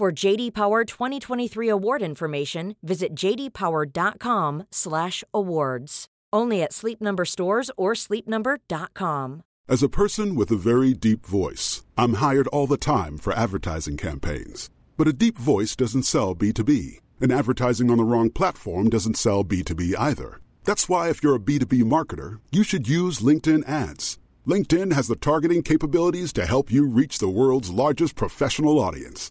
For JD Power 2023 award information, visit jdpower.com/awards. Only at Sleep Number stores or sleepnumber.com. As a person with a very deep voice, I'm hired all the time for advertising campaigns. But a deep voice doesn't sell B2B, and advertising on the wrong platform doesn't sell B2B either. That's why if you're a B2B marketer, you should use LinkedIn ads. LinkedIn has the targeting capabilities to help you reach the world's largest professional audience.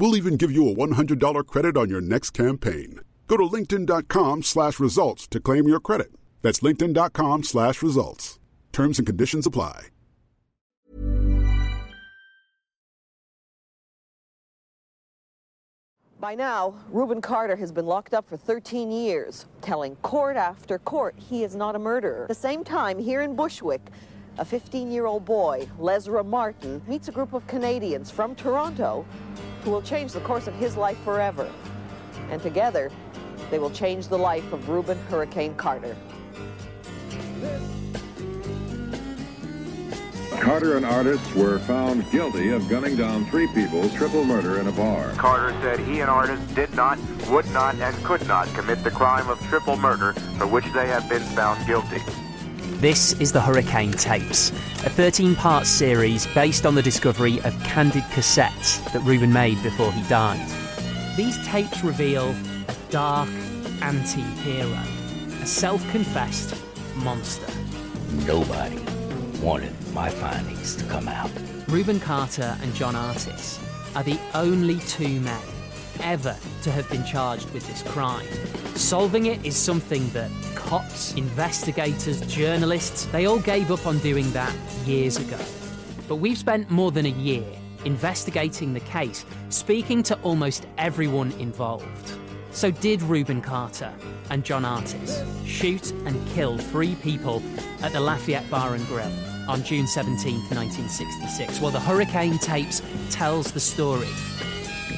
We'll even give you a $100 credit on your next campaign. Go to linkedin.com slash results to claim your credit. That's linkedin.com slash results. Terms and conditions apply. By now, Rubin Carter has been locked up for 13 years, telling court after court he is not a murderer. At the same time, here in Bushwick, a 15-year-old boy, Lesra Martin, meets a group of Canadians from Toronto who will change the course of his life forever. And together, they will change the life of Rubin Hurricane Carter. Carter and Artis were found guilty of gunning down three people, triple murder in a bar. Carter said he and Artis did not, would not, and could not commit the crime of triple murder for which they have been found guilty. This is the Hurricane Tapes, a 13 part series based on the discovery of candid cassettes that Rubin made before he died. These tapes reveal a dark anti hero, a self confessed monster. Nobody wanted my findings to come out. Rubin Carter and John Artis are the only two men ever to have been charged with this crime. Solving it is something that cops, investigators, journalists, they all gave up on doing that years ago. But we've spent more than a year investigating the case, speaking to almost everyone involved. So, did Rubin Carter and John Artis shoot and kill three people at the Lafayette Bar and Grill on June 17, 1966? Well, the Hurricane Tapes tells the story,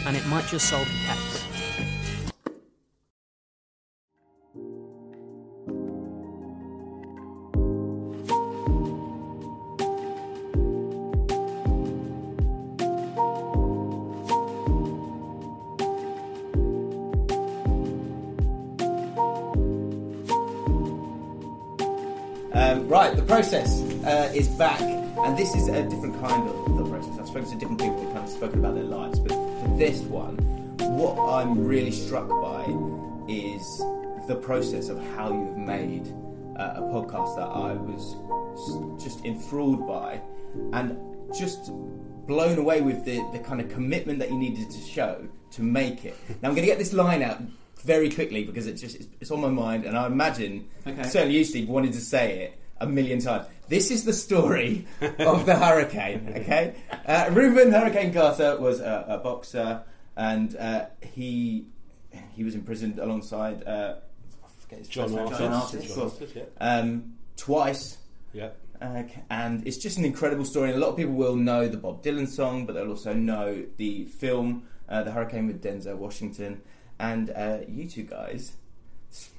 and it might just solve the case. Um, right, the process uh, is back, and this is a different kind of the process. I've spoken to different people who've kind of spoken about their lives, but for this one, what I'm really struck by is the process of how you've made uh, a podcast that I was just enthralled by, and just blown away with the, the kind of commitment that you needed to show to make it. Now I'm going to get this line out very quickly because it just it's, it's on my mind, and I imagine Okay. certainly you, Steve, wanted to say it a million times. This is the story of the hurricane. Okay, uh, Rubin Hurricane Carter was a, a boxer, and uh, he he was imprisoned alongside uh, I John. Artis. John Artis, of course. Artis, yeah. um, twice. Yeah. Uh, and it's just an incredible story. And a lot of people will know the Bob Dylan song, but they'll also know the film, uh, The Hurricane with Denzel Washington, and uh, you two guys.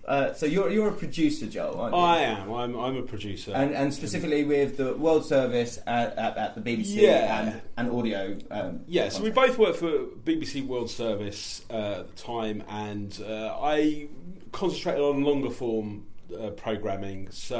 Uh, so you're you're a producer, Joel, aren't you? I am. I'm, I'm a producer. And, and specifically with the World Service at, at, at the BBC Yeah. and, and audio. Um, Yeah, so we both work for BBC World Service uh, at the time, and uh, I concentrated on longer form uh, programming, so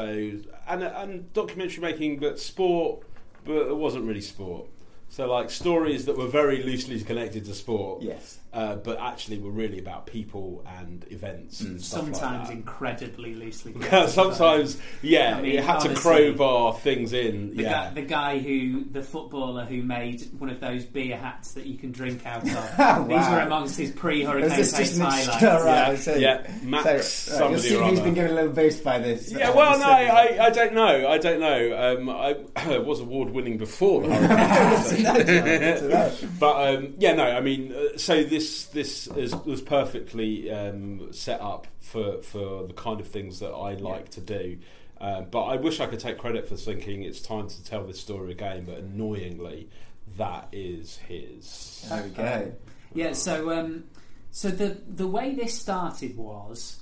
and and documentary making, but sport, but it wasn't really sport. So like stories that were very loosely connected to sport. Yes. Uh, but actually we're really about people and events and stuff Sometimes like that. incredibly loosely. Sometimes, yeah, I mean, you had to crowbar things in. The, yeah. guy, the guy who, the footballer who made one of those beer hats that you can drink out of. Wow. These were amongst his pre-Hurricane Is this just Pace an highlights. extra- right, Yeah, I see. yeah, Max So, right, somebody your or CV's other. been given a little boost by this. Yeah, uh, well, no. I, I don't know. I don't know. Um, I was award winning before the Hurricane. That's right, that's right. but um, yeah, no. I mean, uh, so this this is, was perfectly um, set up for for the kind of things that I like to do. Um, but I wish I could take credit for thinking it's time to tell this story again. But annoyingly, that is his. There we go. Yeah, so um, so the the way this started was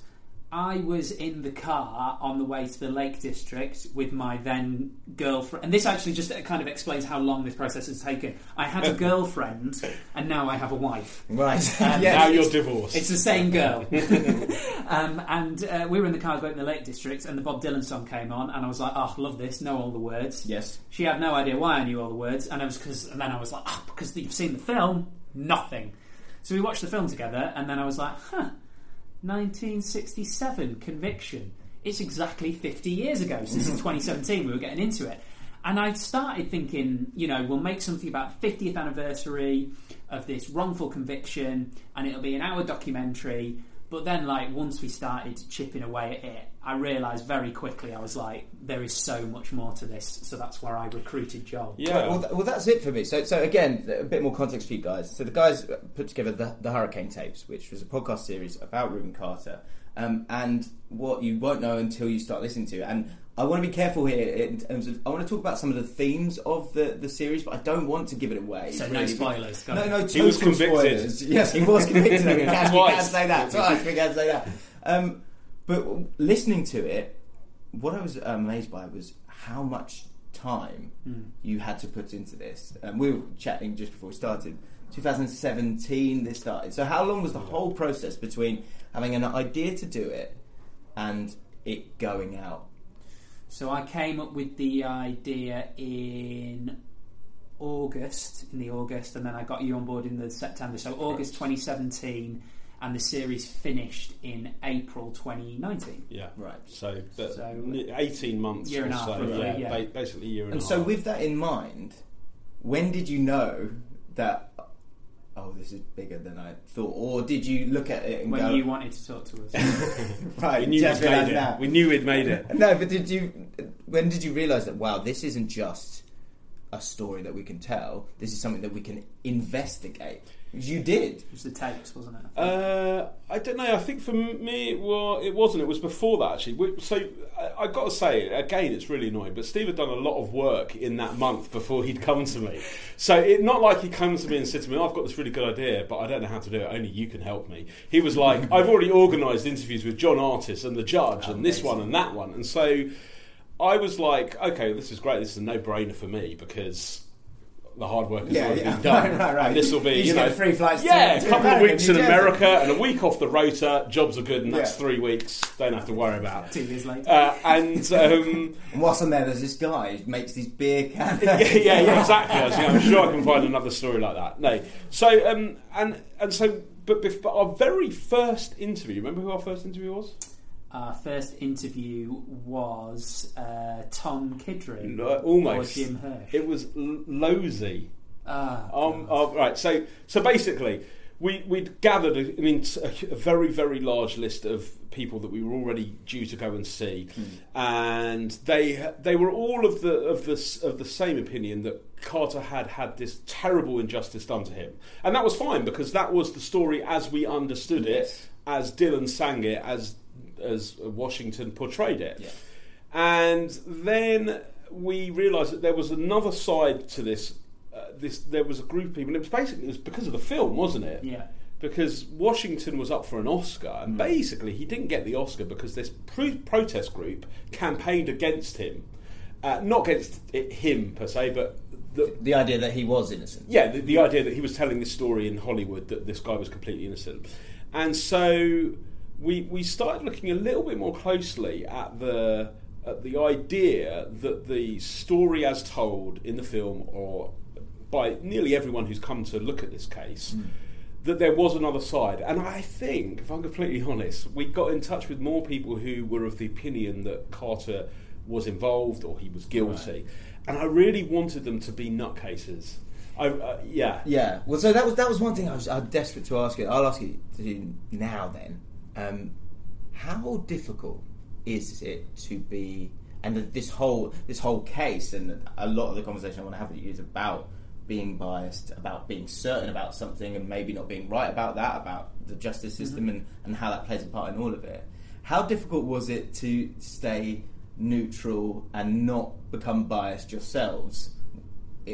I was in the car on the way to the Lake District with my then girlfriend, and this actually just kind of explains how long this process has taken. I had a girlfriend, and now I have a wife. Right. Um, Yes. Now you're it's- divorced. It's the same girl. um, and uh, we were in the car going to the Lake District, and the Bob Dylan song came on, and I was like, "Oh, love this! Know all the words." Yes. She had no idea why I knew all the words, and I was because, and then I was like, "Oh, because you've seen the film." Nothing. So we watched the film together, and then I was like, "Huh, 1967 Conviction. It's exactly 50 years ago. So this is mm-hmm. 2017. We were getting into it." And I started thinking, you know, we'll make something about the 50th anniversary of this wrongful conviction, and it'll be an hour documentary. But then, like, once we started chipping away at it, I realised very quickly, I was like, there is so much more to this. So that's where I recruited Joel. yeah. Well, th- well, that's it for me. So, so again, a bit more context for you guys. So, the guys put together the, the Hurricane Tapes, which was a podcast series about Rubin Carter, um, and what you won't know until you start listening to. it. And I want to be careful here in terms of I want to talk about some of the themes of the, the series, but I don't want to give it away. So no spoilers, got No, no, He was total convicted. spoilers. Yes, he was convicted. we, can, we can Twice. say that. Twice, we can say that. Um, but listening to it, what I was amazed by was how much time you had to put into this. Um, we were chatting just before we started. 2017, this started. So, how long was the whole process between having an idea to do it and it going out? So I came up with the idea in August, in the August, and then I got you on board in the September. So August 2017, and the series finished in April 2019. yeah. Right. So, but So, eighteen months year and a half, so. roughly, yeah, yeah. ba- basically a year and, And a so, half. with that in mind, when did you know that? Oh, this is bigger than I thought. Or did you look at it and When go, you wanted to talk to us, right? we knew just we'd made it. now. We knew we'd made it. No, but did you? When did you realise that? Wow, this isn't just a story that we can tell. This is something that we can investigate. You did. it was the tapes, wasn't it? Uh, I don't know. I think for me, well, it wasn't. It was before that actually. So I, I got to say again, it's really annoying. But Steve had done a lot of work in that month before he'd come to me. So it not like he comes to me and said to me, oh, "I've got this really good idea, but I don't know how to do it. Only you can help me." He was like, "I've already organised interviews with John Artis and the judge, and this one and that one." And so I was like, "Okay, this is great. This is a no-brainer for me because." The hard work has Yeah, already yeah. been done, Right, right, right. and this will be You you, know get free flights Yeah, to a couple of weeks in America and a week off the rota. Jobs are good, and that's Yeah. three weeks. Don't have to worry about. Two years later. Uh, and um, And whilst I'm there, there's this guy who makes these beer cans. yeah, yeah, yeah, exactly. Yeah, I'm sure I can find another story like that. No, so um, and and so, but, but our very first interview. Remember who our first interview was? Our first interview was uh, Tom Kidron No, almost. or Jim Hirsch. It was L- Losey. Ah, Um, uh, right. So so basically, we we'd gathered a, I mean, a, a very very large list of people that we were already due to go and see, and they they were all of the of the of the same opinion that Carter had had this terrible injustice done to him, and that was fine because that was the story as we understood Yes. it, as Dylan sang it, as as Washington portrayed it. Yeah. And then we realised that there was another side to this. Uh, this there was a group of people, and it was basically it was because of the film, wasn't it? Yeah. Because Washington was up for an Oscar, and basically he didn't get the Oscar because this pro- protest group campaigned against him, uh, not against it, him per se, but the, The idea that he was innocent. yeah, the, the idea that he was telling this story in Hollywood that this guy was completely innocent, and so we we started looking a little bit more closely at the at the idea that the story as told in the film or by nearly everyone who's come to look at this case that there was another side. And I think, if I'm completely honest, we got in touch with more people who were of the opinion that Carter was involved or he was guilty. And I really wanted them to be nutcases. I, uh, yeah. Yeah. Well, so that was that was one thing I was, I was desperate to ask you. I'll ask you now. Then, um, how difficult is it to be? And this whole this whole case, and a lot of the conversation I want to have with you is about being biased, about being certain about something, and maybe not being right about that, about the justice system, and, and how that plays a part in all of it. How difficult was it to stay neutral and not become biased yourselves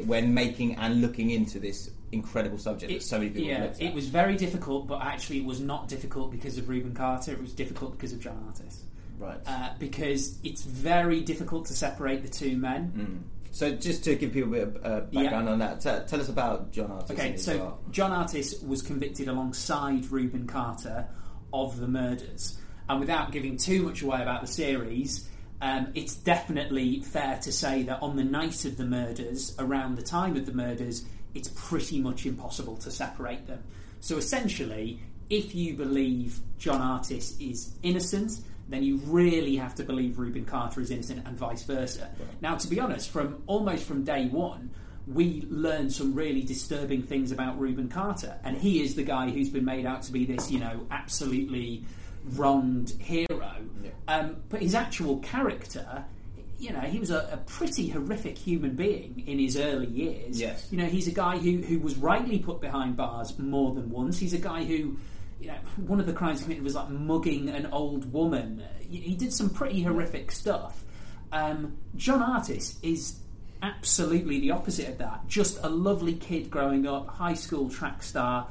when making and looking into this incredible subject that so many people yeah, it was very difficult, but actually it was not difficult because of Rubin Carter. It was difficult because of John Artis. Right. Uh, because it's very difficult to separate the two men. Mm. So, just to give people a bit of uh, background Yeah. on that, t- tell us about John Artis. Okay, so well. John Artis was convicted alongside Rubin Carter of the murders. And without giving too much away about the series, um, it's definitely fair to say that on the night of the murders, around the time of the murders, it's pretty much impossible to separate them. So essentially, if you believe John Artis is innocent, then you really have to believe Rubin Carter is innocent and vice versa. Now, to be honest, from almost from day one, we learned some really disturbing things about Rubin Carter, and he is the guy who's been made out to be this, you know, absolutely wronged hero. Um, but his actual character, you know, he was a, a pretty horrific human being in his early years. Yes. You know, he's a guy who, who was rightly put behind bars more than once. He's a guy who, you know, one of the crimes committed was like mugging an old woman. He he did some pretty horrific stuff. Um, John Artis is absolutely the opposite of that. Just a lovely kid growing up, high school track star.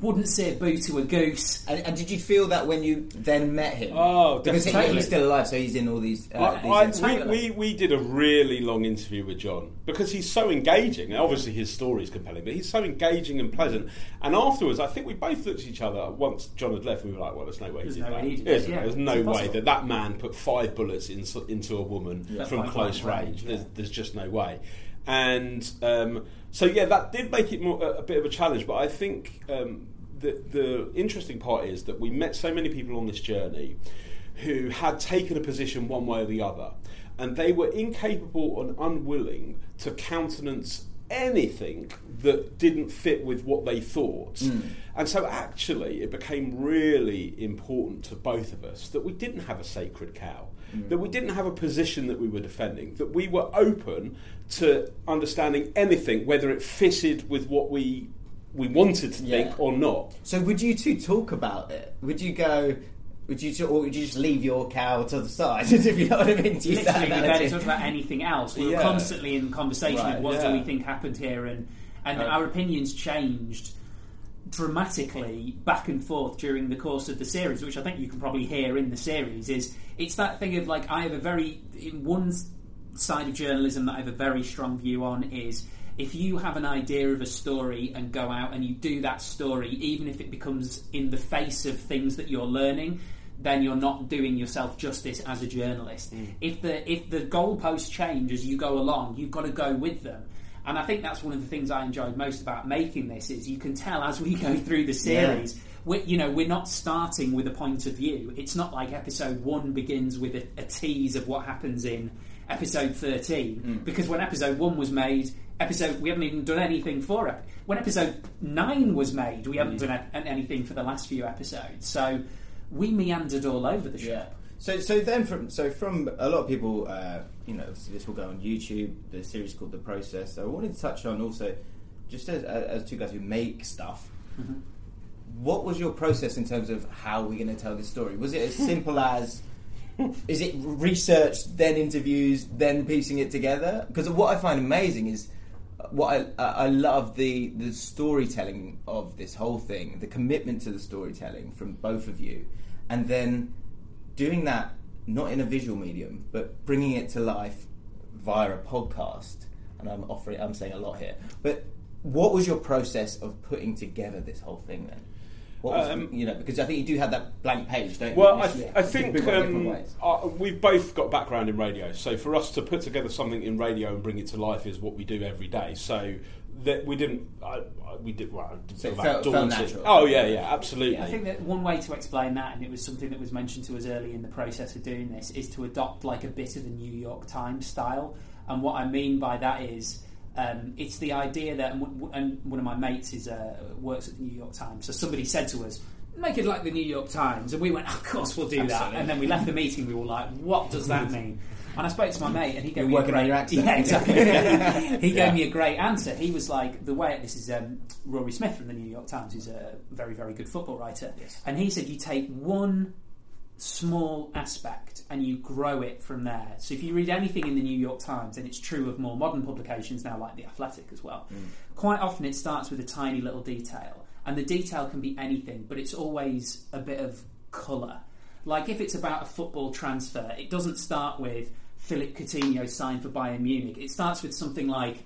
Wouldn't say a boo to a goose. And, and did you feel that when you then met him? Oh, because he, he's still alive, so he's in all these. Uh, I, these I, we, we, we did a really long interview with John because he's so engaging. And obviously, his story is compelling, but he's so engaging and pleasant. And afterwards, I think we both looked at each other once John had left, and we were like, "Well, there's no way There's he did no that. way he did There's, that, yeah. there's no way that that man put five bullets in, into a woman Yeah. from close blank range. range, There's, there's just no way." And um, so, yeah, that did make it more, a, a bit of a challenge. But I think um, the the interesting part is that we met so many people on this journey who had taken a position one way or the other, and they were incapable and unwilling to countenance anything that didn't fit with what they thought. And so, actually, it became really important to both of us that we didn't have a sacred cow, Mm. that we didn't have a position that we were defending, that we were open to understanding anything, whether it fitted with what we we wanted to Yeah. think or not. So would you two talk about it? Would you go? Would you, or would you just leave your cow to the side? if you know what I mean? To use Literally, we barely analogy? talked about anything else. We were Yeah. constantly in conversation Right, with what yeah. do we think happened here, and and Okay. our opinions changed dramatically back and forth during the course of the series, which I think you can probably hear in the series. Is it's that thing of like I have a very in one side of journalism that I have a very strong view on is. If you have an idea of a story and go out and you do that story, even if it becomes in the face of things that you're learning, then you're not doing yourself justice as a journalist. Mm. If the if the goalposts change as you go along, you've got to go with them. And I think that's one of the things I enjoyed most about making this is you can tell as we go through the series, we you know, we're not starting with a point of view. It's not like episode one begins with a, a tease of what happens in episode thirteen, mm. because when episode one was made, episode we haven't even done anything for it. When episode nine was made, we haven't mm. done a, anything for the last few episodes. So we meandered all over the shop. Yeah. So, so then from so from a lot of people, uh, you know, this will go on YouTube. The series called The Process. So I wanted to touch on also, just as, as two guys who make stuff. What was your process in terms of how we're going to tell this story? Was it as simple as is it research, then interviews, then piecing it together? Because what I find amazing is what I, I love the the storytelling of this whole thing, the commitment to the storytelling from both of you, and then doing that not in a visual medium, but bringing it to life via a podcast. And I'm offering, I'm saying a lot here, but what was your process of putting together this whole thing then? What was, Um, you know, because I think you do have that blank page, don't you? Well, I, initially? I think bring it on different um, uh, we've both got background in radio, so for us to put together something in radio and bring it to life is what we do every day. So that we didn't. I, I, we did. Well, I didn't So feel it felt- felt natural. Oh yeah, yeah, absolutely. I think that one way to explain that, and it was something that was mentioned to us early in the process of doing this, is to adopt like a bit of the New York Times style. And what I mean by that is, um, it's the idea that, and, w- and one of my mates is uh, works at the New York Times. So somebody said to us, "Make it like the New York Times," and we went, "Of course we'll do that." And then we left the meeting. We were like, "What does that mean?" And I spoke to my mate, and he gave You're me a working on great, your accent. Yeah, exactly. he Yeah. gave me a great answer. He was like, the way this is um, Rory Smith from the New York Times, who's a very, very good football writer, yes. and he said you take one small aspect and you grow it from there. So if you read anything in the New York Times, and it's true of more modern publications now, like the Athletic as well, quite often it starts with a tiny little detail, and the detail can be anything, but it's always a bit of colour. Like if it's about a football transfer, it doesn't start with Philip Coutinho signed for Bayern Munich. It starts with something like,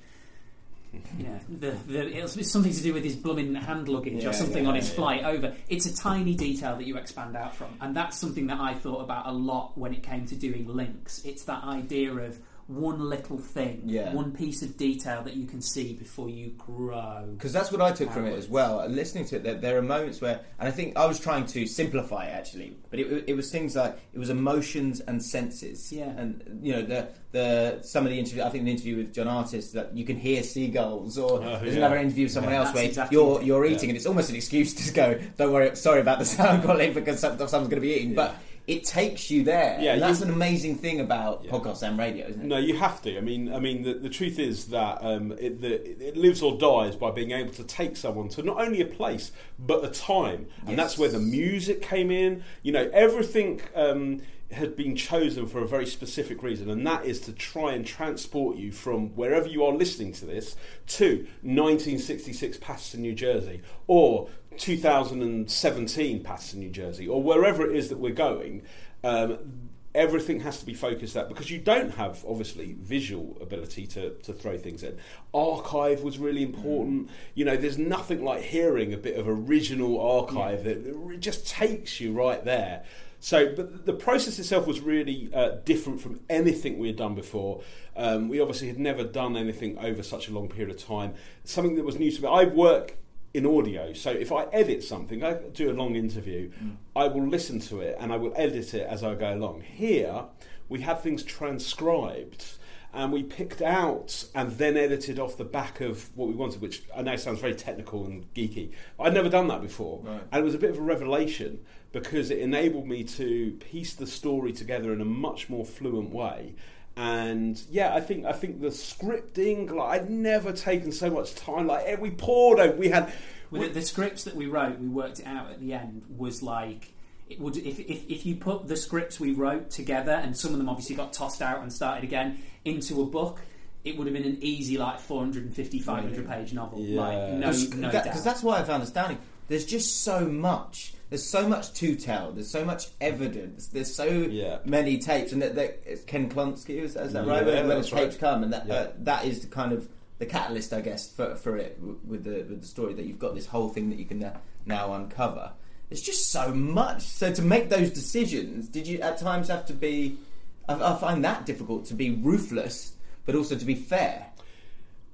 you know, the, the, it's something to do with his blooming hand luggage Yeah, or something yeah, on his yeah. flight over. It's a tiny detail that you expand out from, and that's something that I thought about a lot when it came to doing links. It's that idea of one little thing, Yeah. one piece of detail that you can see before you grow. Because that's what I took from it as well. Listening to it, there, there are moments where, and I think I was trying to simplify it actually, but it, it was things like it was emotions and senses. Yeah. and you know the the some of the interview. I think an interview with John Artis that you can hear seagulls, or oh, there's yeah. another interview with someone Yeah. else where exactly you're you're eating, and it's almost an excuse to go. Don't worry, sorry about the sound quality because some, someone's going to be eating, but. It takes you there. Yeah, and that's you- an amazing thing about podcasts and radio, isn't it? No, you have to. I mean, I mean, the, the truth is that um, it, the, it lives or dies by being able to take someone to not only a place but a time, and that's where the music came in. You know, everything um, had been chosen for a very specific reason, and that is to try and transport you from wherever you are listening to this to 1966 Paterson, New Jersey, or 2017 Paterson, New Jersey, or wherever it is that we're going. Um, everything has to be focused at because you don't have obviously visual ability to, to throw things in. Archive was really important. You know there's nothing like hearing a bit of original archive that it just takes you right there. So but the process itself was really uh, different from anything we had done before. Um, we obviously had never done anything over such a long period of time. Something that was new to me i work in audio. So if I edit something, I do a long interview, mm. I will listen to it and I will edit it as I go along. Here, we have things transcribed and we picked out and then edited off the back of what we wanted, which I know sounds very technical and geeky. I'd never done that before. Right. And it was a bit of a revelation because it enabled me to piece the story together in a much more fluent way. And yeah, I think I think the scripting, like I'd never taken so much time. Like eh, we pored over, we had With the, the scripts that we wrote, we worked it out at the end was like it would if, if if you put the scripts we wrote together and some of them obviously got tossed out and started again into a book. It would have been an easy like 450, 500 page novel. Like no, Because no that, doubt. 'cause that's why I found astounding. There's just so much. There's so much to tell. There's so much evidence. There's so Yeah. many tapes, and that, that Ken Klonsky is, is that Yeah, right? When, when the that's right. tapes come, and that Yeah. uh, that is the kind of the catalyst, I guess, for, for it with the with the story that you've got this whole thing that you can uh, now uncover. There's just so much. So to make those decisions, did you at times have to be? I, I find that difficult to be ruthless, but also to be fair.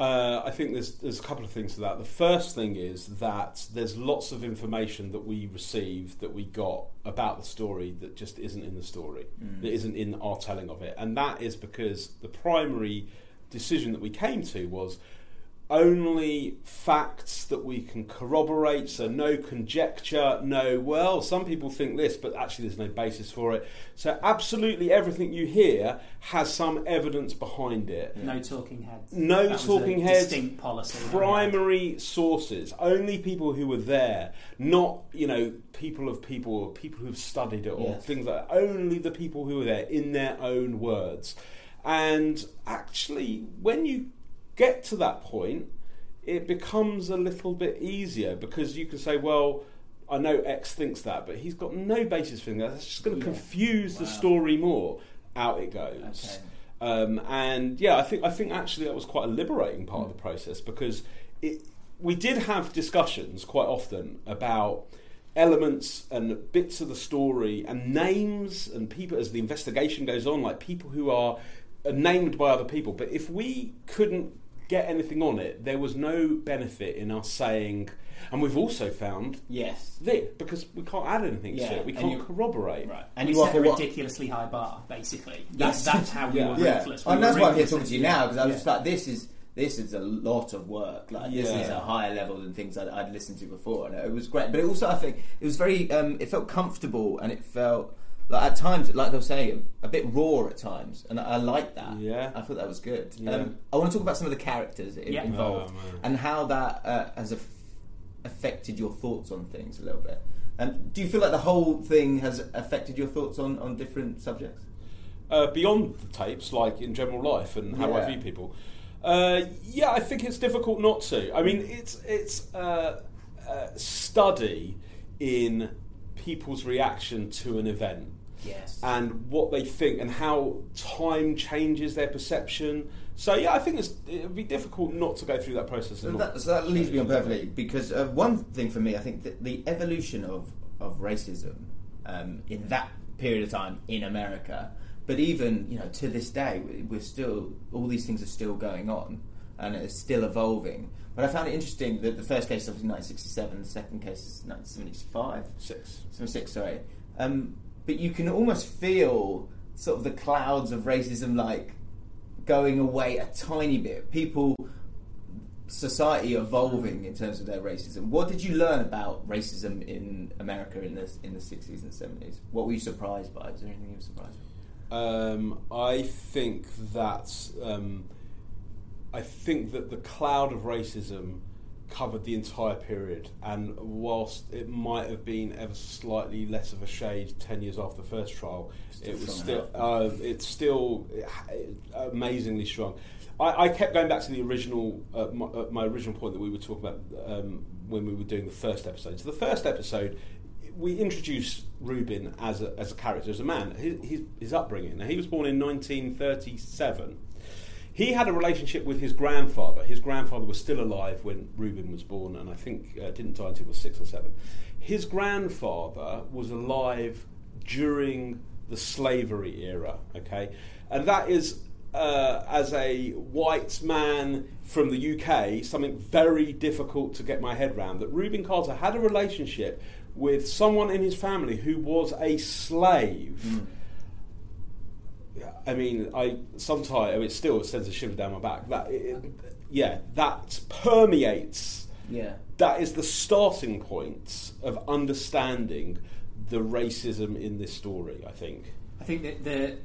Uh, I think there's there's a couple of things to that. The first thing is that there's lots of information that we received that we got about the story that just isn't in the story, that isn't in our telling of it, and that is because the primary decision that we came to was only facts that we can corroborate, so no conjecture, no, well, some people think this, but actually there's no basis for it. So, absolutely everything you hear has some evidence behind it. no talking heads. No That talking heads. Distinct policy. that we had. Primary sources, only people who were there, not you know people of people or people who've studied it or Yes. things like that. Only the people who were there in their own words. And actually, when you get to that point, it becomes a little bit easier because you can say, well. I know X thinks that, but he's got no basis for that. That's just going to Yeah. confuse the story more. Out it goes. Okay. Um, and yeah, I think I think actually that was quite a liberating part of the process because it, we did have discussions quite often about elements and bits of the story and names and people as the investigation goes on, like people who are named by other people. But if we couldn't get anything on it, there was no benefit in us saying. And we've also found yes this because we can't add anything Yeah, to it. We can't you- corroborate. Right. And we set a ridiculously high bar, basically. That's, that's how we were yeah. ruthless. We and were that's why I'm here talking to you in- now because I was Yeah. just like, this is this is a lot of work. Like this is a higher level than things I'd, I'd listened to before, and it was great. But it also, I think, it was very. Um, it felt comfortable, and it felt like at times, like I was saying, a bit raw at times, and I, I liked that. Yeah. I thought that was good. Yeah. Um, I want to talk about some of the characters i- Yeah. involved Oh, and how that uh, has aff- affected your thoughts on things a little bit. And do you feel like the whole thing has affected your thoughts on, on different subjects? uh, beyond the tapes, like in general life and how I view people. Uh, yeah, I think it's difficult not to. I mean, it's it's uh, a study in people's reaction to an event. Yes. And what they think and how time changes their perception. So yeah, I think it's, it would be difficult not to go through that process. So And that, not so that leads me on perfectly because uh, one thing for me, I think that the evolution of of racism um, in that period of time in America, but even you know to this day, we- we're still all these things are still going on and it's still evolving. But I found it interesting that the first case is obviously 1967, the second case is 1975. Six. 76, sorry. Um, but you can almost feel sort of the clouds of racism like going away a tiny bit. People, society evolving in terms of their racism. What did you learn about racism in America in the in the 60s and 70s? What were you surprised by? Is there anything you were surprised by? Um, I think that um, I think that the cloud of racism covered the entire period, and whilst it might have been ever slightly less of a shade ten years after the first trial, Still it was still uh, it's still uh, amazingly strong. I, I kept going back to the original, uh, my, uh, my original point that we were talking about um, when we were doing the first episode. So the first episode, we introduced Rubin as a, as a character, as a man. His, his, his upbringing. Now he was born in 1937. He had a relationship with his grandfather. His grandfather was still alive when Rubin was born, and I think uh, didn't die until he was six or seven. His grandfather was alive during the slavery era. Okay, and that is uh, as a white man from the UK, something very difficult to get my head around. That Rubin Carter had a relationship with someone in his family who was a slave. I mean, I sometimes I mean, it still sends a shiver down my back. That, it, yeah, that permeates. Yeah. That is the starting point of understanding the racism in this story. I think. I think that the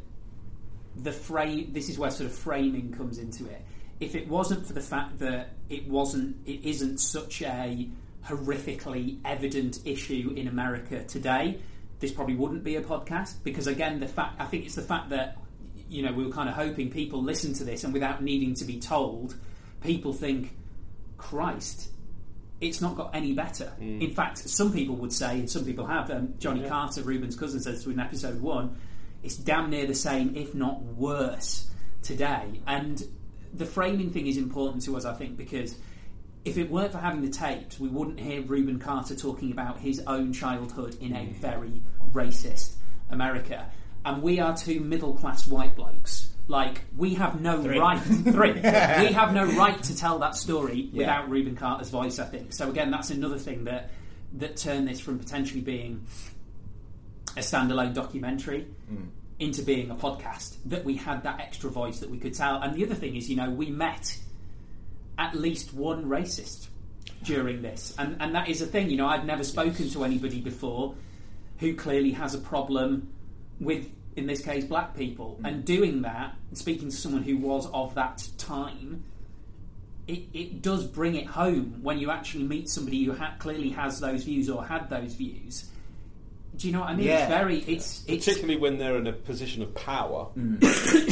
the frame. This is where sort of framing comes into it. If it wasn't for the fact that it wasn't, it isn't such a horrifically evident issue in America today, this probably wouldn't be a podcast. Because again, the fact I think it's the fact that you know we were kind of hoping people listen to this and without needing to be told, people think, Christ, it's not got any better. Mm. In fact, some people would say, and some people have, um, Johnny Yeah. Carter, Rubin's cousin, says in episode one, it's damn near the same, if not worse, today. And the framing thing is important to us, I think, because if it weren't for having the tapes, we wouldn't hear Rubin Carter talking about his own childhood in a very racist America. And we are two middle class white blokes. Like, we have no Three. right. Three. we have no right to tell that story Yeah. without Rubin Carter's voice, I think. So, again, that's another thing that, that turned this from potentially being a standalone documentary hmm. into being a podcast that we had that extra voice that we could tell. And the other thing is, you know, we met at least one racist during this, and and that is a thing. You know, I've never spoken to anybody before who clearly has a problem with, in this case, black people, mm. and doing that, speaking to someone who was of that time. It, it does bring it home when you actually meet somebody who ha- clearly has those views or had those views. Do you know what I mean? Yeah. It's very. It's it's Particularly when they're in a position of power. You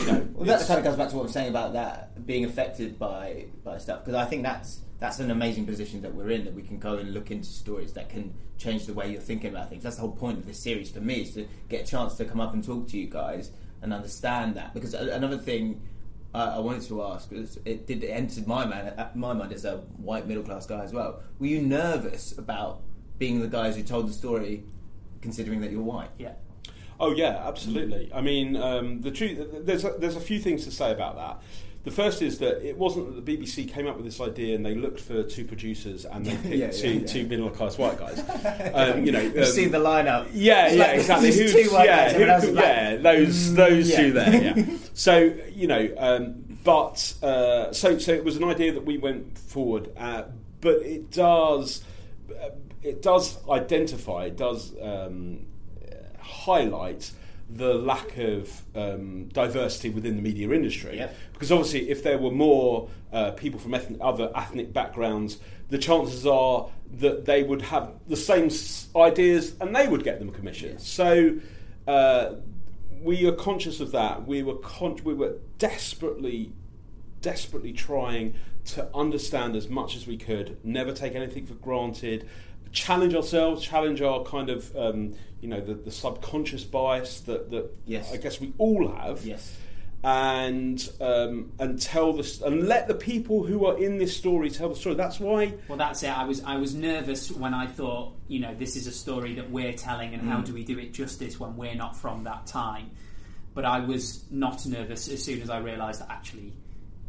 know, Well, that kind of goes back to what I'm saying about that being affected by by stuff because I think that's that's an amazing position that we're in that we can go and look into stories that can change the way you're thinking about things. That's the whole point of this series for me is to get a chance to come up and talk to you guys and understand that. Because a- another thing uh, I wanted to ask was it did it entered my mind uh, my mind as a white middle class guy as well. Were you nervous about being the guys who told the story, considering that you're white? yeah. Oh yeah, absolutely. I mean, um, the truth. There's a, there's a few things to say about that. The first is that it wasn't that the BBC came up with this idea and they looked for two producers and they picked Yeah, yeah, two, yeah. two middle class white guys. Um, you know, You've um, seen the lineup. yeah, It's yeah, like, exactly. Who's- two white yeah, guys, everyone who else like, yeah, those those yeah. two there. Yeah. so you know, um, but uh, so so it was an idea that we went forward, at, but it does uh, it does identify, it does um, highlight the lack of um, diversity within the media industry. Yep. Because obviously, if there were more uh, people from ethnic, other ethnic backgrounds, the chances are that they would have the same ideas and they would get them commissioned. So uh, we are conscious of that. We were con- we were desperately, desperately trying to understand as much as we could, never take anything for granted, challenge ourselves, challenge our kind of um, you know the, the subconscious bias that that Yes. I guess we all have Yes. and um, and tell this and let the people who are in this story tell the story. That's why. Well, that's it. I was I was nervous when I thought, you know, this is a story that we're telling, and Mm. how do we do it justice when we're not from that time? But I was not nervous as soon as I realised that actually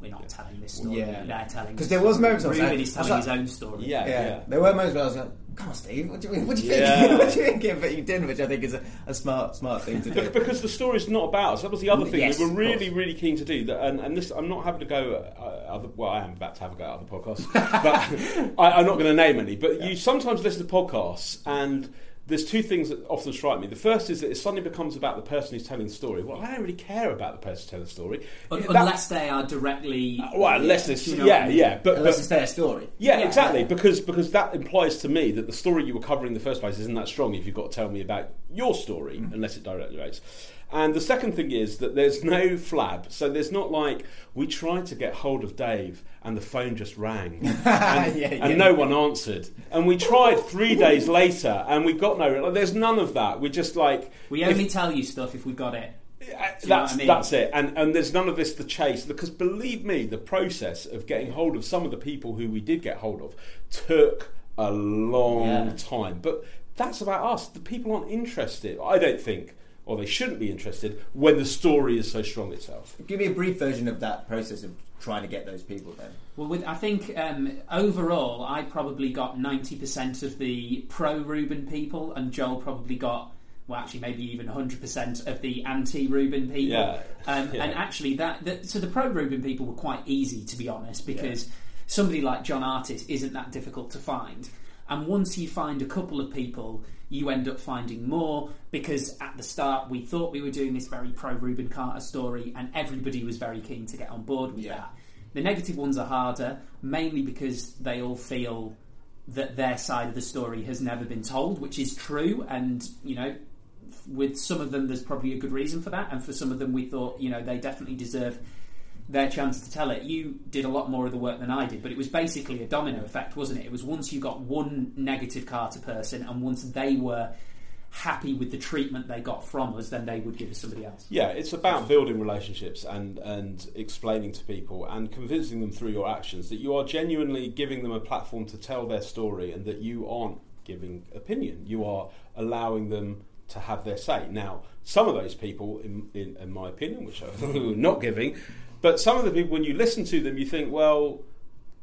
we're not telling this story. Yeah. They're telling. 'Cause the there was story. moments I was Rubin like- is I was telling like- his own story. Yeah, Yeah. yeah. There were moments where I was like, "Come on, Steve, what do you, mean? what do you Yeah. think? what do you thinking?" But you didn't, which I think is a, a smart, smart thing to do. Because the story's not about us. That was the other thing Yes, we were really, really keen to do. That, and, and this, I'm not having to go. Uh, other, well, I am about to have a go at other podcasts, but I, I'm not going to name any. But you sometimes listen to podcasts, and there's two things that often strike me. The first is that it suddenly becomes about the person who's telling the story. Well, I don't really care about the person telling the story, Un- That- unless they are directly. well, unless it's Do you know yeah, I mean? yeah, but, Unless but it's their story. Yeah, Yeah. exactly. Because because that implies to me that the story you were covering in the first place isn't that strong if you've got to tell me about your story, mm. unless it directly relates. And the second thing is that there's no flab, so there's not like we tried to get hold of Dave and the phone just rang and, Yeah, yeah. and no one answered, and we tried three days later and we got no. Like, there's none of that. We're just like We if- only tell you stuff if we got it. uh, you know what that's I mean? that's it, and and there's none of this the chase because believe me, the process of getting hold of some of the people who we did get hold of took a long time. But that's about us. The people aren't interested. I don't think, or they shouldn't be interested when the story is so strong itself. Give me a brief version of that process of trying to get those people then. Well, with, I think um, overall, I probably got ninety percent of the pro Rubin people, and Joel probably got well, actually, maybe even hundred percent of the anti Rubin people. Yeah. Um, Yeah. And actually, that, that so the pro Rubin people were quite easy to be honest, because somebody like John Artis isn't that difficult to find. And once you find a couple of people, you end up finding more because at the start we thought we were doing this very pro Rubin Carter story, and everybody was very keen to get on board with Yeah. that. The negative ones are harder, mainly because they all feel that their side of the story has never been told, which is true. And, you know, with some of them, there's probably a good reason for that. And for some of them, we thought, you know, they definitely deserve their chance to tell it. You did a lot more of the work than I did, but it was basically a domino effect, wasn't it? It was once you got one negative car to person, and once they were happy with the treatment they got from us, then they would give us somebody else. Yeah, it's about building relationships and, and explaining to people and convincing them through your actions that you are genuinely giving them a platform to tell their story and that you aren't giving opinion. You are allowing them to have their say. Now, some of those people, in, in, in my opinion, which I'm not giving, but some of the people, when you listen to them, you think, well,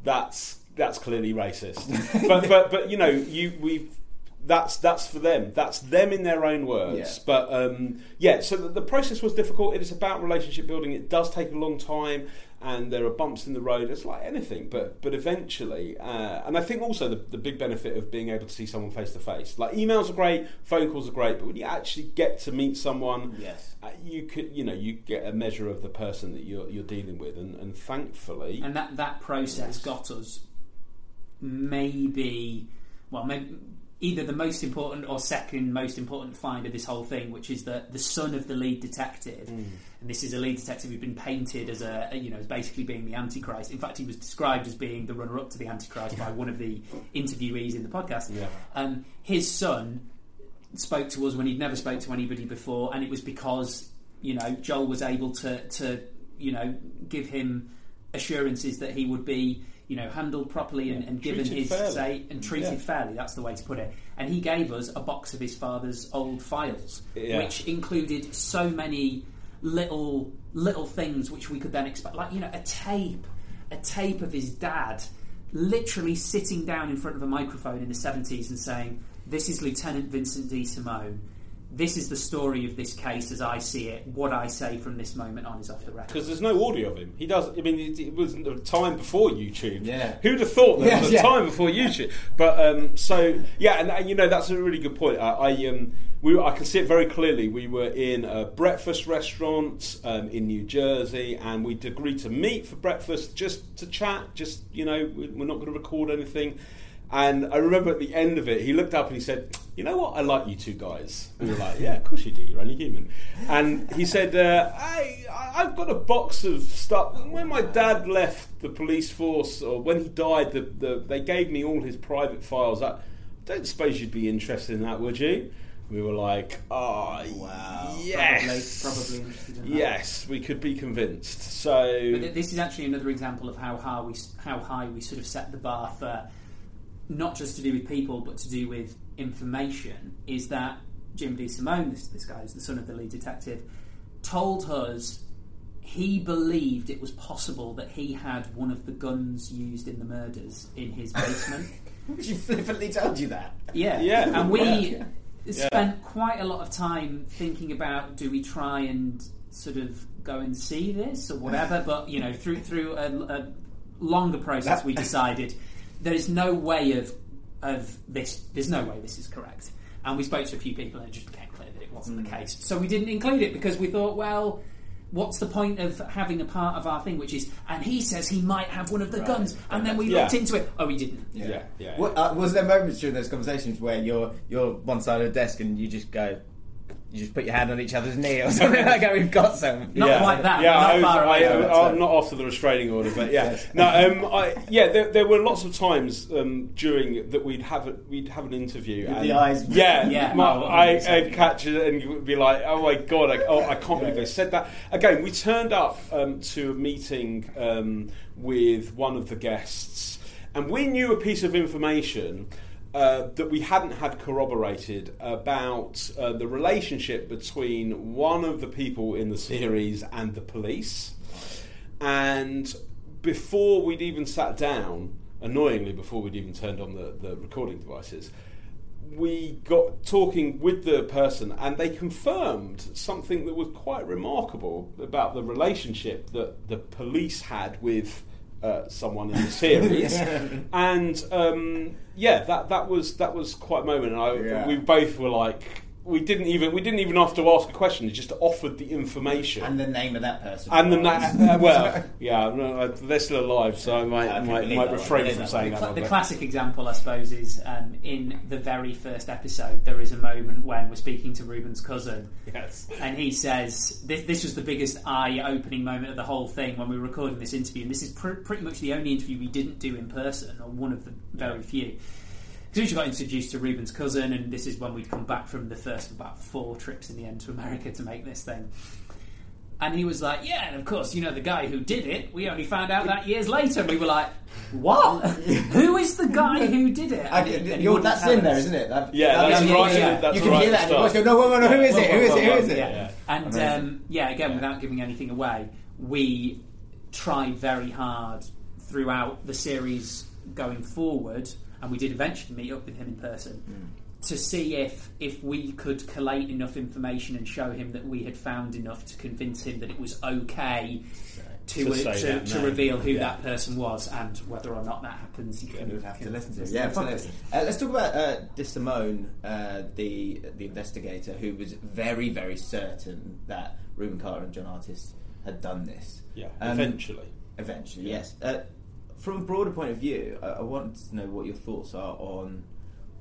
that's that's clearly racist. but but but you know, you we that's that's for them. That's them in their own words. Yeah. But um, yeah, so the, the process was difficult. It is about relationship building. It does take a long time, and there are bumps in the road. It's like anything, but but eventually, uh, and I think also the, the big benefit of being able to see someone face to face. Like emails are great, phone calls are great, but when you actually get to meet someone, Yes. uh, you could you know you get a measure of the person that you're you're dealing with, and, and thankfully, and that that process got us maybe well maybe either the most important or second most important find of this whole thing which is that the son of the lead detective Mm. and this is a lead detective who's been painted as a you know as basically being the antichrist in fact he was described as being the runner-up to the antichrist by one of the interviewees in the podcast Yeah. um, his son spoke to us when he'd never spoke to anybody before, and it was because you know Joel was able to to you know give him assurances that he would be you know handled properly and, and given Treated his fairly. say and treated Yeah. fairly. That's the way to put it. And he gave us a box of his father's old files, Yeah. which included so many little little things which we could then expect, like you know, a tape, a tape of his dad, literally sitting down in front of a microphone in the seventies and saying, "This is Lieutenant Vincent DeSimone." This is the story of this case as I see it. What I say from this moment on is off the record. Because there's no audio of him. He does. I mean, it, it was a time before YouTube. Yeah. Who'd have thought there Yeah, was a yeah. time before YouTube? But um, so yeah, and, uh, you know that's a really good point. I, I um, we I can see it very clearly. We were in a breakfast restaurant um, in New Jersey, and we'd agreed to meet for breakfast just to chat. Just you know, we're not going to record anything. And I remember at the end of it, he looked up and he said, "You know what? I like you two guys." And We were like, "Yeah, of course you do. You're only human." And he said, uh, I, "I've got a box of stuff. When my dad left the police force, or when he died, the, the, they gave me all his private files. I don't suppose you'd be interested in that, would you?" We were like, "Oh, Wow. yes, Probably- probably interested in that. yes, we could be convinced." So But th- this is actually another example of how high we how high we sort of set the bar for not just to do with people, but to do with information. Is that Jim DeSimone, this, this guy is the son of the lead detective, told us he believed it was possible that he had one of the guns used in the murders in his basement. She flippantly told you that. Yeah, Yeah. and we Yeah. spent quite a lot of time thinking about do we try and sort of go and see this or whatever. But you know, through through a, a longer process, we decided there is no way of of this. There's no way this is correct. And we spoke to a few people, and it just became clear that it wasn't the case. So we didn't include it because we thought, well. What's the point of having a part of our thing, which is, and he says he might have one of the guns, and then we Yeah. looked into it. Oh, he didn't. yeah, yeah. What, uh, was there moments during those conversations where you're you're one side of the desk and you just go, you just put your hand on each other's knee or something like that? We've got some. Not quite that. Yeah, not I was, far away I, I'm not after the restraining order, but yeah, no, um, I, yeah. There, there were lots of times um, during that we'd have a, we'd have an interview, With and the eyes- yeah, Yeah. my- Oh, I, 100%. I'd catch it and you'd be like, oh my god, I, oh, I can't believe they said that. Again, we turned up um, to a meeting um, with one of the guests, and we knew a piece of information uh, that we hadn't had corroborated about uh, the relationship between one of the people in the series and the police. And before we'd even sat down, annoyingly, before we'd even turned on the, the recording devices, we got talking with the person and they confirmed something that was quite remarkable about the relationship that the police had with uh, someone in the series. And um, yeah that that was that was quite a moment. And I, Yeah. we both were like we didn't even we didn't even have to ask a question They just offered the information And the name of that person. and the was- na- uh, well, yeah, no, uh, they're still alive, so I might, I might, might refrain from that saying The, that. the classic example, I suppose, is um, in the very first episode. There is a moment when we're speaking to Rubin's cousin, yes. and he says this, this was the biggest eye-opening moment of the whole thing when we were recording this interview. And this is pr- pretty much the only interview we didn't do in person, or one of the very few. Because we got introduced to Rubin's cousin, and this is when we'd come back from the first of about four trips in the end to America to make this thing. And he was like, "Yeah, and of course, you know the guy who did it. We only found out that years later." And we were like, "What? who is the guy who did it?" I, And he- and you're, that's in there, us. isn't it? That, Yeah, that- that's yeah, right. yeah. That's you can right hear that, and go, start. no, no, no, who is it? Who is it? Who is it? Yeah. Yeah. And um, yeah, again, without giving anything away, we tried very hard throughout the series going forward, and we did eventually meet up with him in person to see if if we could collate enough information and show him that we had found enough to convince him that it was okay. To, To uh, to, to reveal who Yeah. that person was and whether or not that happens, you can, We'll have to listen to it. Yeah, to the podcast. absolutely. Uh, let's talk about uh, DeSimone, uh, the the investigator who was very, very certain that Rubin Carter and John Artis had done this. Yeah, Um, eventually. Eventually, yes. From a broader point of view, I, I wanted to know what your thoughts are on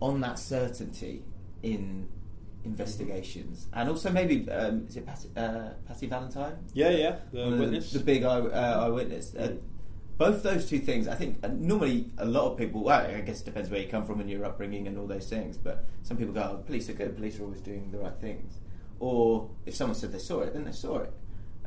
on that certainty in investigations, and also maybe um, is it Patty, uh, Patty Valentine? Yeah, yeah, the One witness. the, big eye, uh, eyewitness. Uh, both those two things, I think, uh, normally a lot of people. Well, I guess it depends where you come from and your upbringing and all those things. But some people go, oh, "Police are good. Police are always doing the right things." Or if someone said they saw it, then they saw it.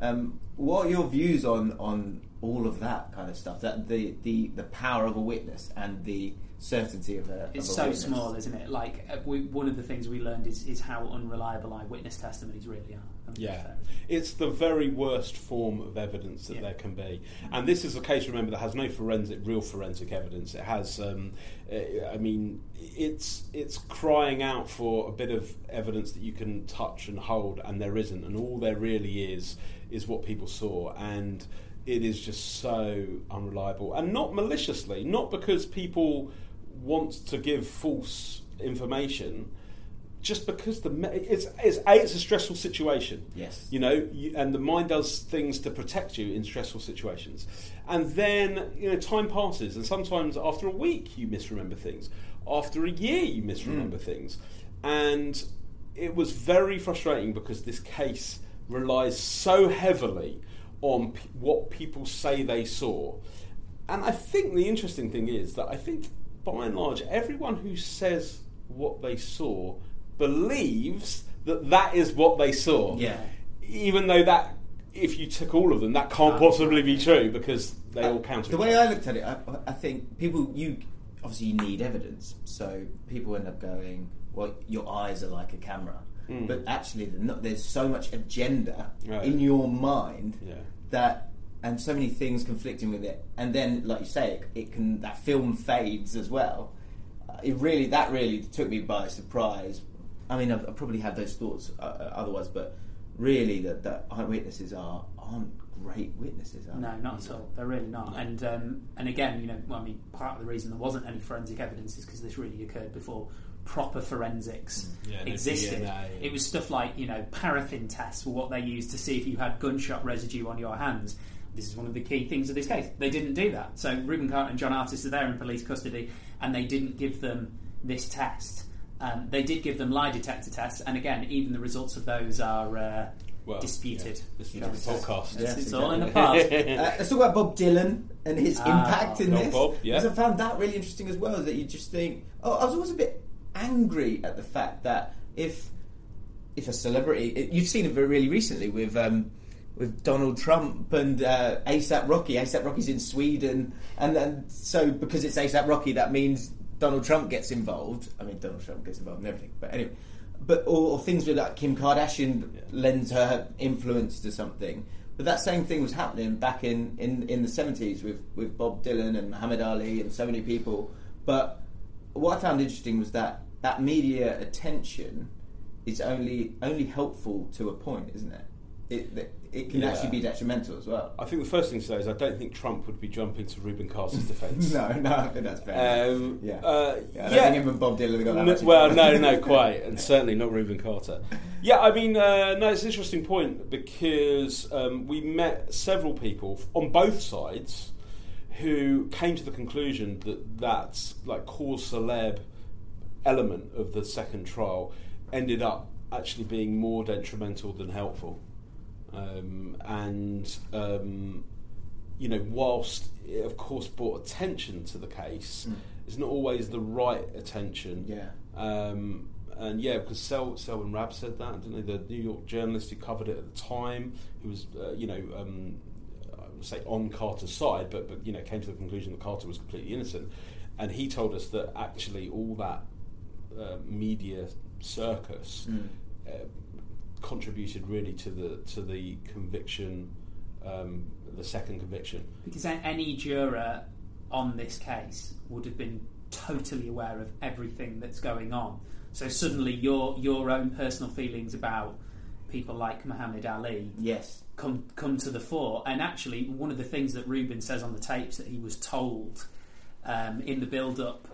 Um, what are your views on on all of that kind of stuff? That the the, the power of a witness and the certainty of a. It's of a so witness. small, isn't it? Like uh, we, one of the things we learned is, is how unreliable eyewitness testimonies really are. I think Yeah, it's the very worst form of evidence that Yeah. there can be, and this is a case. Remember, that has no forensic, real forensic evidence. It has, um, uh, I mean, it's it's crying out for a bit of evidence that you can touch and hold, and there isn't. And all there really is is what people saw, and it is just so unreliable, and not maliciously, not because people want to give false information just because the it's it's a it's a stressful situation. Yes. you know, you, and the mind does things to protect you in stressful situations, and then you know time passes, and sometimes after a week you misremember things, after a year you misremember hmm. things, and it was very frustrating because this case relies so heavily on p- what people say they saw, and I think the interesting thing is that I think by and large everyone who says what they saw believes that that is what they saw. Yeah. Even though that, if you took all of them, that can't possibly be true because they all counter. The way. I looked at it, I, I think people you obviously you need evidence, so people end up going, well, your eyes are like a camera, Mm. but actually not, there's so much agenda Right. in your mind Yeah. that and so many things conflicting with it, and then like you say, it, it can that film fades as well. Uh, it really that really took me by surprise. I mean, I've, I've probably had those thoughts uh, uh, otherwise, but really, that that eyewitnesses are aren't great witnesses. Are No, they? not at all. They're really not. And um, and again, you know, well, I mean, part of the reason there wasn't any forensic evidence is because this really occurred before proper forensics Mm. Yeah, no existed. DNA. It was stuff like you know paraffin tests were what they used to see if you had gunshot residue on your hands. This is one of the key things of this case. They didn't do that. So Rubin Carter and John Artis are there in police custody, and they didn't give them this test. Um, they did give them lie detector tests, and again, even the results of those are uh, Well, disputed. yeah, this is You a it's- podcast. It's, Yes, it's all in the past. Uh, let's talk about Bob Dylan and his Ah, impact in this. Bob, yeah. Because I found that really interesting as well. Is that you just think, oh, I was always a bit angry at the fact that if if a celebrity, it, you've seen it very really recently with um, with Donald Trump and uh, ASAP Rocky. ASAP Rocky's in Sweden, and then so because it's ASAP Rocky, that means Donald Trump gets involved. I mean, Donald Trump gets involved in everything, but anyway. But or, or things with like Kim Kardashian lends her influence to something. But that same thing was happening back in, in, in the seventies with, with Bob Dylan and Muhammad Ali and so many people. But what I found interesting was that that media attention is only only helpful to a point, isn't it? It it can Yeah. actually be detrimental as well. I think the first thing to say is I don't think Trump would be jumping to Rubin Carter's defence. no, no, I think that's fair. Um, yeah. uh, yeah, I don't yeah. think him and Bob Dylan got that No, well, no, no, quite, and certainly not Rubin Carter. Yeah, I mean, uh, no, it's an interesting point because um, we met several people on both sides who came to the conclusion that that like cause celeb element of the second trial ended up actually being more detrimental than helpful. Um, and um, you know, whilst it of course brought attention to the case, Mm. it's not always the right attention. Yeah. Um, and yeah, because Sel, Selwyn Raab said that, didn't they? The New York journalist who covered it at the time, who was, uh, you know, um, I would say on Carter's side, but, but you know, came to the conclusion that Carter was completely innocent. And he told us that actually all that uh, media circus Mm. uh, contributed really to the to the conviction, um, the second conviction. Because any juror on this case would have been totally aware of everything that's going on. So suddenly your your own personal feelings about people like Muhammad Ali Yes. come come to the fore. And actually, one of the things that Rubin says on the tapes that he was told um, in the build up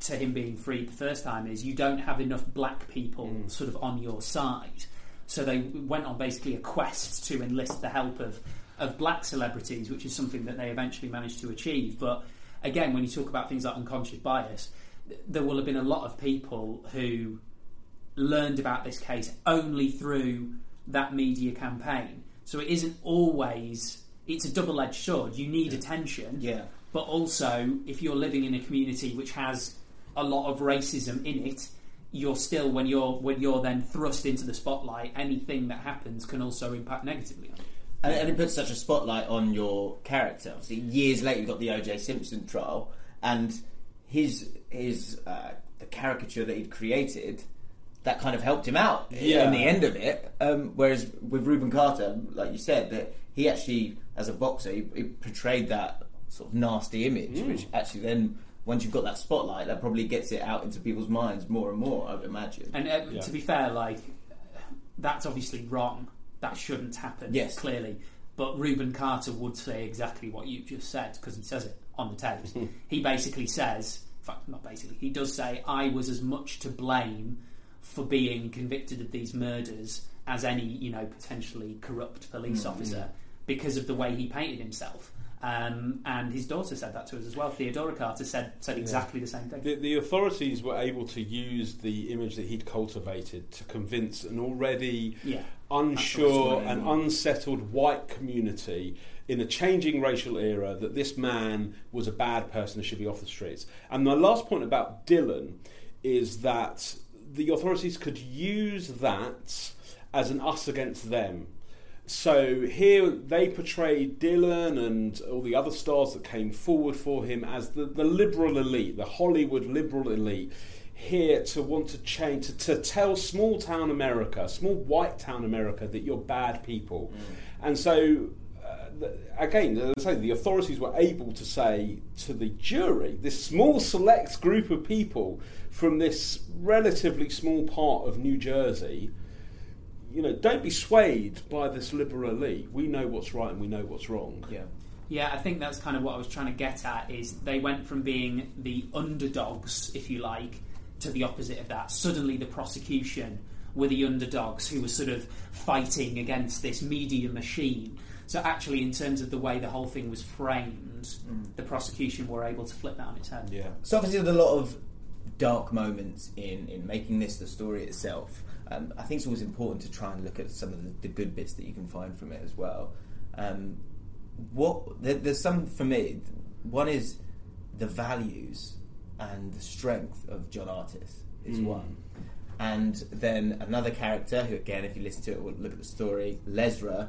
to him being freed the first time is you don't have enough black people sort of on your side. So they went on basically a quest to enlist the help of of black celebrities, which is something that they eventually managed to achieve. But again, when you talk about things like unconscious bias, there will have been a lot of people who learned about this case only through that media campaign. So it isn't always it's a double edged sword. You need attention. Yeah. But also if you're living in a community which has a lot of racism in it, you're still when you're when you're then thrust into the spotlight, anything that happens can also impact negatively. And, and it puts such a spotlight on your character. Obviously, years later, you've got the O.J. Simpson trial, and his his uh, the caricature that he'd created that kind of helped him out Yeah. in the end of it. Um, whereas with Rubin Carter, like you said, that he actually, as a boxer, he, he portrayed that sort of nasty image, Mm. which actually then. Once you've got that spotlight, that probably gets it out into people's minds more and more. I would imagine. And uh, to be fair, like that's obviously wrong. That shouldn't happen. Yes. clearly. But Rubin Carter would say exactly what you just said because he says it on the tapes. he basically says, in fact, not basically, he does say, "I was as much to blame for being convicted of these murders as any, you know, potentially corrupt police Mm, officer because of the way he painted himself." Um, and his daughter said that to us as well. Theodora Carter said said exactly the same thing. The, the authorities were able to use the image that he'd cultivated to convince an already Yeah. unsure and unsettled white community in a changing racial era that this man was a bad person and should be off the streets. And my last point about Dylan is that the authorities could use that as an us against them. So here they portrayed Dylan and all the other stars that came forward for him as the, the liberal elite, the Hollywood liberal elite, here to want to change, to, to tell small town America, small white town America, that you're bad people. And so, uh, the, again, as I say, the authorities were able to say to the jury, this small select group of people from this relatively small part of New Jersey, you know, don't be swayed by this liberal elite. We know what's right and we know what's wrong. Yeah. Yeah, I think that's kind of what I was trying to get at. Is they went from being the underdogs, if you like, to the opposite of that. Suddenly, the prosecution were the underdogs who were sort of fighting against this media machine. So, actually, in terms of the way the whole thing was framed, mm. the prosecution were able to flip that on its head. Yeah. So obviously, there's a lot of dark moments in, in making this the story itself. Um, I think it's always important to try and look at some of the, the good bits that you can find from it as well. Um, what there, there's some for me. One is the values and the strength of John Artis is Mm. one, and then another character who, again, if you listen to it or look at the story, Lesra,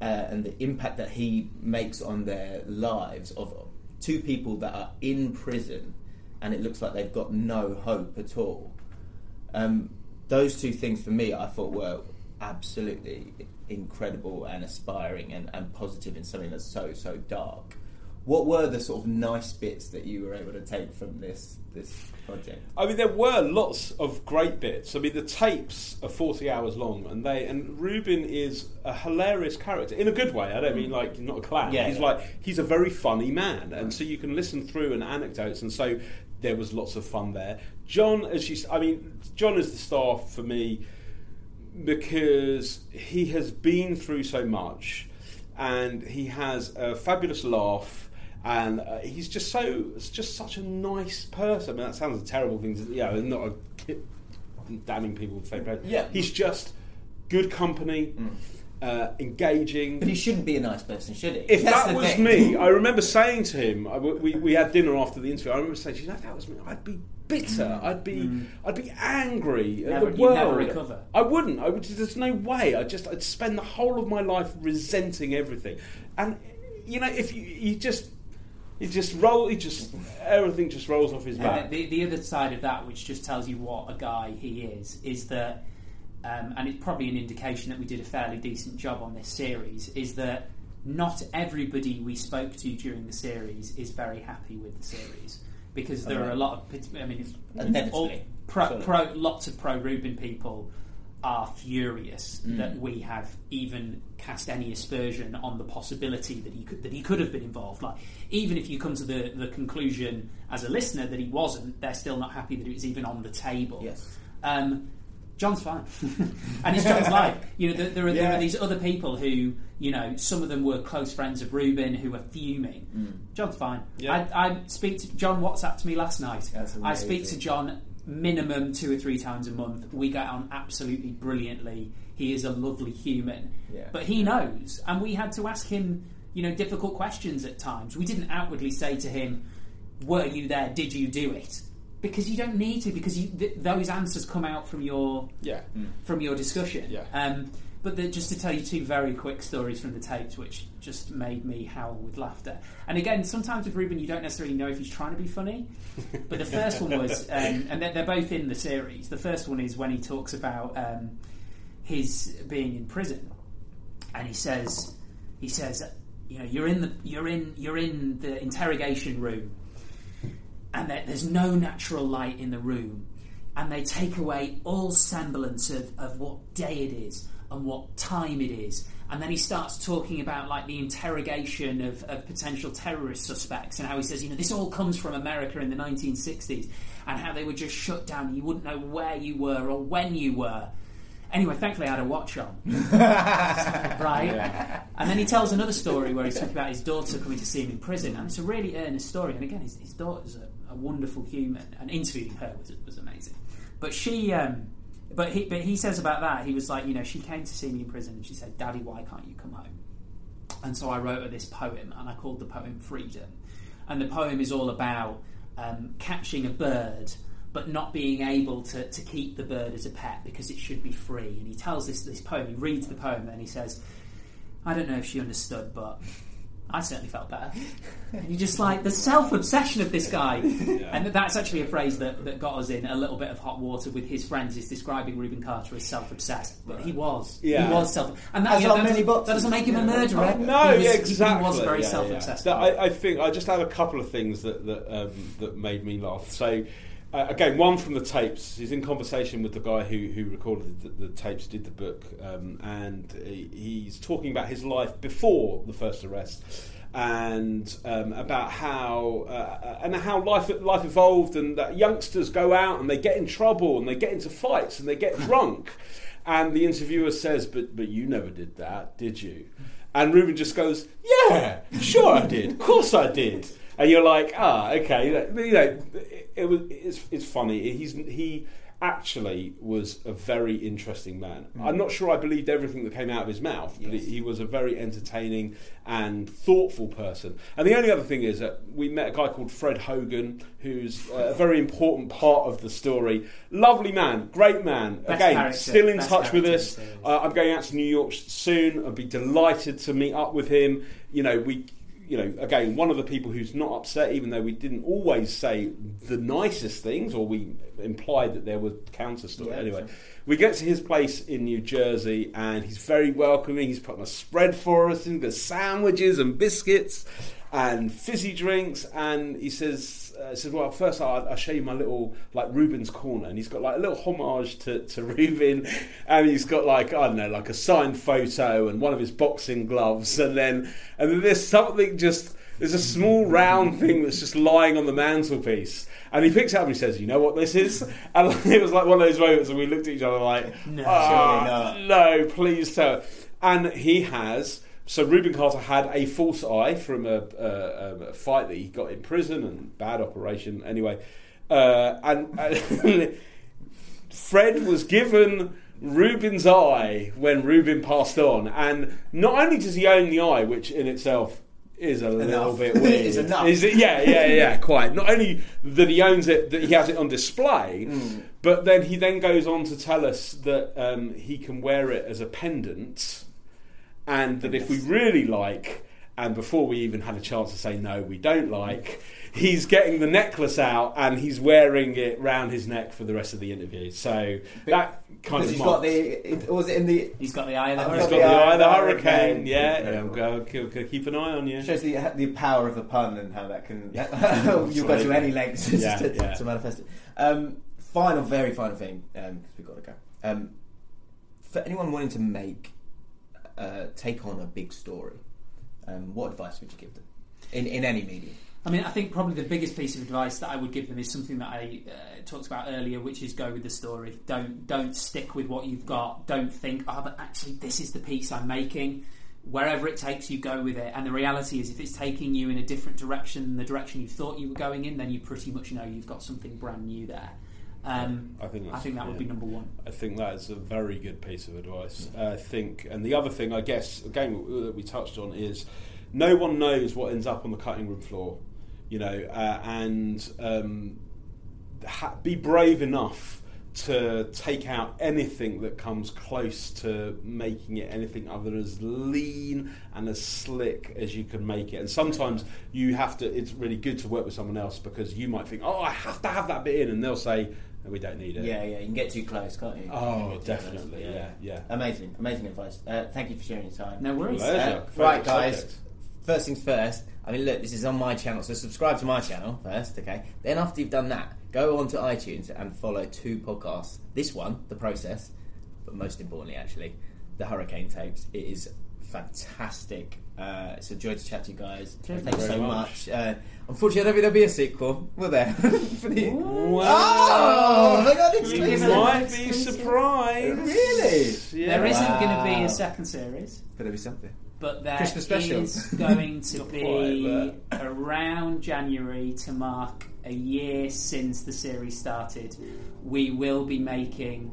uh, and the impact that he makes on their lives of two people that are in prison, and it looks like they've got no hope at all. Um, those two things for me, I thought were absolutely incredible and aspiring and, and positive in something that's so so dark. What were the sort of nice bits that you were able to take from this this project? I mean, there were lots of great bits. I mean, the tapes are forty hours long, and they and Rubin is a hilarious character in a good way. I don't mean like not a clown. Yeah, he's yeah. like he's a very funny man, and so you can listen through and anecdotes, and so there was lots of fun there. John, as you, s- I mean, John is the star for me because he has been through so much, and he has a fabulous laugh. And uh, he's just so, it's just such a nice person. I mean, that sounds a terrible thing to, you know, not a kid damning people with fake praise. Yeah. He's just good company, uh, engaging. But he shouldn't be a nice person, should he? If That's that was thing. me, I remember saying to him, I, we, we had dinner after the interview. I remember saying, "You know, if that was me, I'd be bitter. I'd be, I'd be angry Never- at the you'd world. never recover. I wouldn't. I would. There's no way. I just, I'd spend the whole of my life resenting everything. And you know, if you, you just, you just roll, he just everything just rolls off his back. And the, the other side of that, which just tells you what a guy he is, is that, um, and it's probably an indication that we did a fairly decent job on this series, is that not everybody we spoke to during the series is very happy with the series because there are a lot of, I mean, it's all pro, Surely. pro, lots of pro Rubin people are furious Mm. that we have even cast any aspersion on the possibility that he could that he could have been involved. Like even if you come to the, the conclusion as a listener that he wasn't, they're still not happy that it was even on the table. Yes. Um, John's fine, and it's John's life. You know, there, there, are, there are these other people who, you know, some of them were close friends of Rubin who are fuming. Mm. John's fine. Yeah. I, I speak to John. WhatsApp to me last night. I speak to. John minimum two or three times a month. We get on absolutely brilliantly. He is a lovely human, Yeah. but he knows, and we had to ask him, you know, difficult questions at times. We didn't outwardly say to him, "Were you there? Did you do it?" Because you don't need to, because you, th- those answers come out from your yeah. from your discussion. Yeah. Um, But the, just to tell you two very quick stories from the tapes, which just made me howl with laughter. And again, sometimes with Rubin, you don't necessarily know if he's trying to be funny. But the first one was, um, and they're, they're, both in the series. The first one is when he talks about um, his being in prison, and he says, he says, you know, you're in the you're in you're in the interrogation room, and there, there's no natural light in the room, and they take away all semblance of, of what day it is and what time it is. And then he starts talking about like the interrogation of, of potential terrorist suspects and how he says, you know, this all comes from America in the 1960s and how they were just shut down and you wouldn't know where you were or when you were. Anyway, thankfully I had a watch on. right? Yeah. And then he tells another story where he's talking about his daughter coming to see him in prison. And it's a really earnest story. And again, his, his daughter's a, a wonderful human. And interviewing her was, was amazing. But she, um, but he, but he says about that, he was like, you know, she came to see me in prison and she said, Daddy, why can't you come home? And so I wrote her this poem and I called the poem Freedom. And the poem is all about um, catching a bird but not being able to, to keep the bird as a pet because it should be free. And he tells this, this poem, he reads the poem and he says, I don't know if she understood, but I certainly felt better. And you just like the self obsession of this guy. Yeah. And that's actually a phrase that, that got us in a little bit of hot water with his friends, is describing Rubin Carter as self obsessed. But he was. Yeah. He was self And that, yeah, that, that, doesn't make him a murderer. No, was, yeah, exactly. He was very self obsessed. I, I, think I just have a couple of things that, that, um, that made me laugh. So, uh, again, one from the tapes. He's in conversation with the guy who, who recorded the, the tapes, did the book, um, and he's talking about his life before the first arrest and um, about how uh, and how life life evolved, and that youngsters go out and they get in trouble and they get into fights and they get drunk, and the interviewer says, "But but you never did that, did you?" And Rubin just goes, "Yeah, sure I did. Of course I did." And you're like, "Ah, okay." You know, it, it was it's, it's funny. He's he actually was a very interesting man. Mm. I'm not sure I believed everything that came out of his mouth, yes. but he was a very entertaining and thoughtful person. And the only other thing is that we met a guy called Fred Hogan, who's a very important part of the story. Lovely man, great man. Best Again, character. still in Best touch with us. Uh, I'm going out to New York soon. I'd be delighted to meet up with him. You know, we you know, again, one of the people who's not upset, even though we didn't always say the nicest things, or we implied that there were counter stories. Yeah, anyway, we get to his place in New Jersey, and he's very welcoming. He's putting a spread for us, and there's sandwiches and biscuits and fizzy drinks, and he says uh, says, "Well, first I'll, I'll, show you my little like Rubin's corner," and he's got like a little homage to, to Rubin, and he's got like I don't know, like a signed photo and one of his boxing gloves, and then and then there's something just there's a small round thing that's just lying on the mantelpiece. And he picks it up and he says, "You know what this is?" And it was like one of those moments, and we looked at each other like, "No, oh, no, please tell." And he has so Rubin Carter had a false eye from a, a, a, fight that he got in prison and bad operation anyway, uh, and, and Fred was given Rubin's eye when Rubin passed on, and not only does he own the eye, which in itself is a enough. little bit weird. is enough. Is it? Yeah, yeah, yeah. Quite. Not only that he owns it, that he has it on display, mm. but then he then goes on to tell us that um, he can wear it as a pendant and that if we really like, and before we even had a chance to say no, we don't like, he's getting the necklace out and he's wearing it round his neck for the rest of the interview. So that kind of he's got the was it in the he's got the eye of the hurricane. He's got the eye of the hurricane. Yeah, yeah. Go, go, keep an eye on you. Shows the the power of the pun and how that can you'll go to any lengths yeah, to, yeah. to, manifest it. Um, final, very final thing because um, we've got to go. Um, for anyone wanting to make uh, take on a big story, um, what advice would you give them in, in any medium? I mean, I think probably the biggest piece of advice that I would give them is something that I uh, talked about earlier, which is go with the story. Don't don't stick with what you've got. Don't think, oh, but actually, this is the piece I'm making. Wherever it takes you, go with it. And the reality is, if it's taking you in a different direction than the direction you thought you were going in, then you pretty much know you've got something brand new there. Um, I think I think that would be number one. I think that is a very good piece of advice. Yeah. I think, and the other thing, I guess, again that we touched on is no one knows what ends up on the cutting room floor, you know, uh, and um, ha- be brave enough to take out anything that comes close to making it anything other than as lean and as slick as you can make it. And sometimes you have to. It's really good to work with someone else because you might think, "Oh, I have to have that bit in," and they'll say, no, "We don't need it." Yeah, yeah, you can get too close, can't you? Oh, You can get too definitely, close. yeah, yeah. Amazing, amazing advice. Uh, thank you for sharing your time. No worries. Uh, right, guys. subject. First things first. I mean, look, this is on my channel, so subscribe to my channel first, okay? Then after you've done that, go on to iTunes and follow two podcasts. This one, The Process, but most importantly, actually, the Hurricane Tapes. It is fantastic. Uh, it's a joy to chat to you guys. Cheers, Thank you so much. much. Uh, unfortunately, I don't think there'll be a sequel. Will there? For the- Wow. Oh, I got You exclusive. You it might be exclusive. surprised. Really? Yeah. There isn't going to be a second series, But there'll be something. but there Christmas special. is going to be quite, around January to mark a year since the series started. We will be making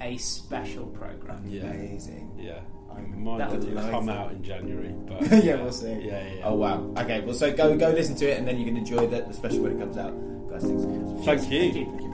a special program. Yeah. Amazing. Yeah. I'm Mine will delighted. come out in January, but yeah, we'll see. Yeah, yeah. Oh wow. Okay, well, so go go listen to it, and then you can enjoy the, the special when it comes out, guys. Thanks. Thank you. Thank you.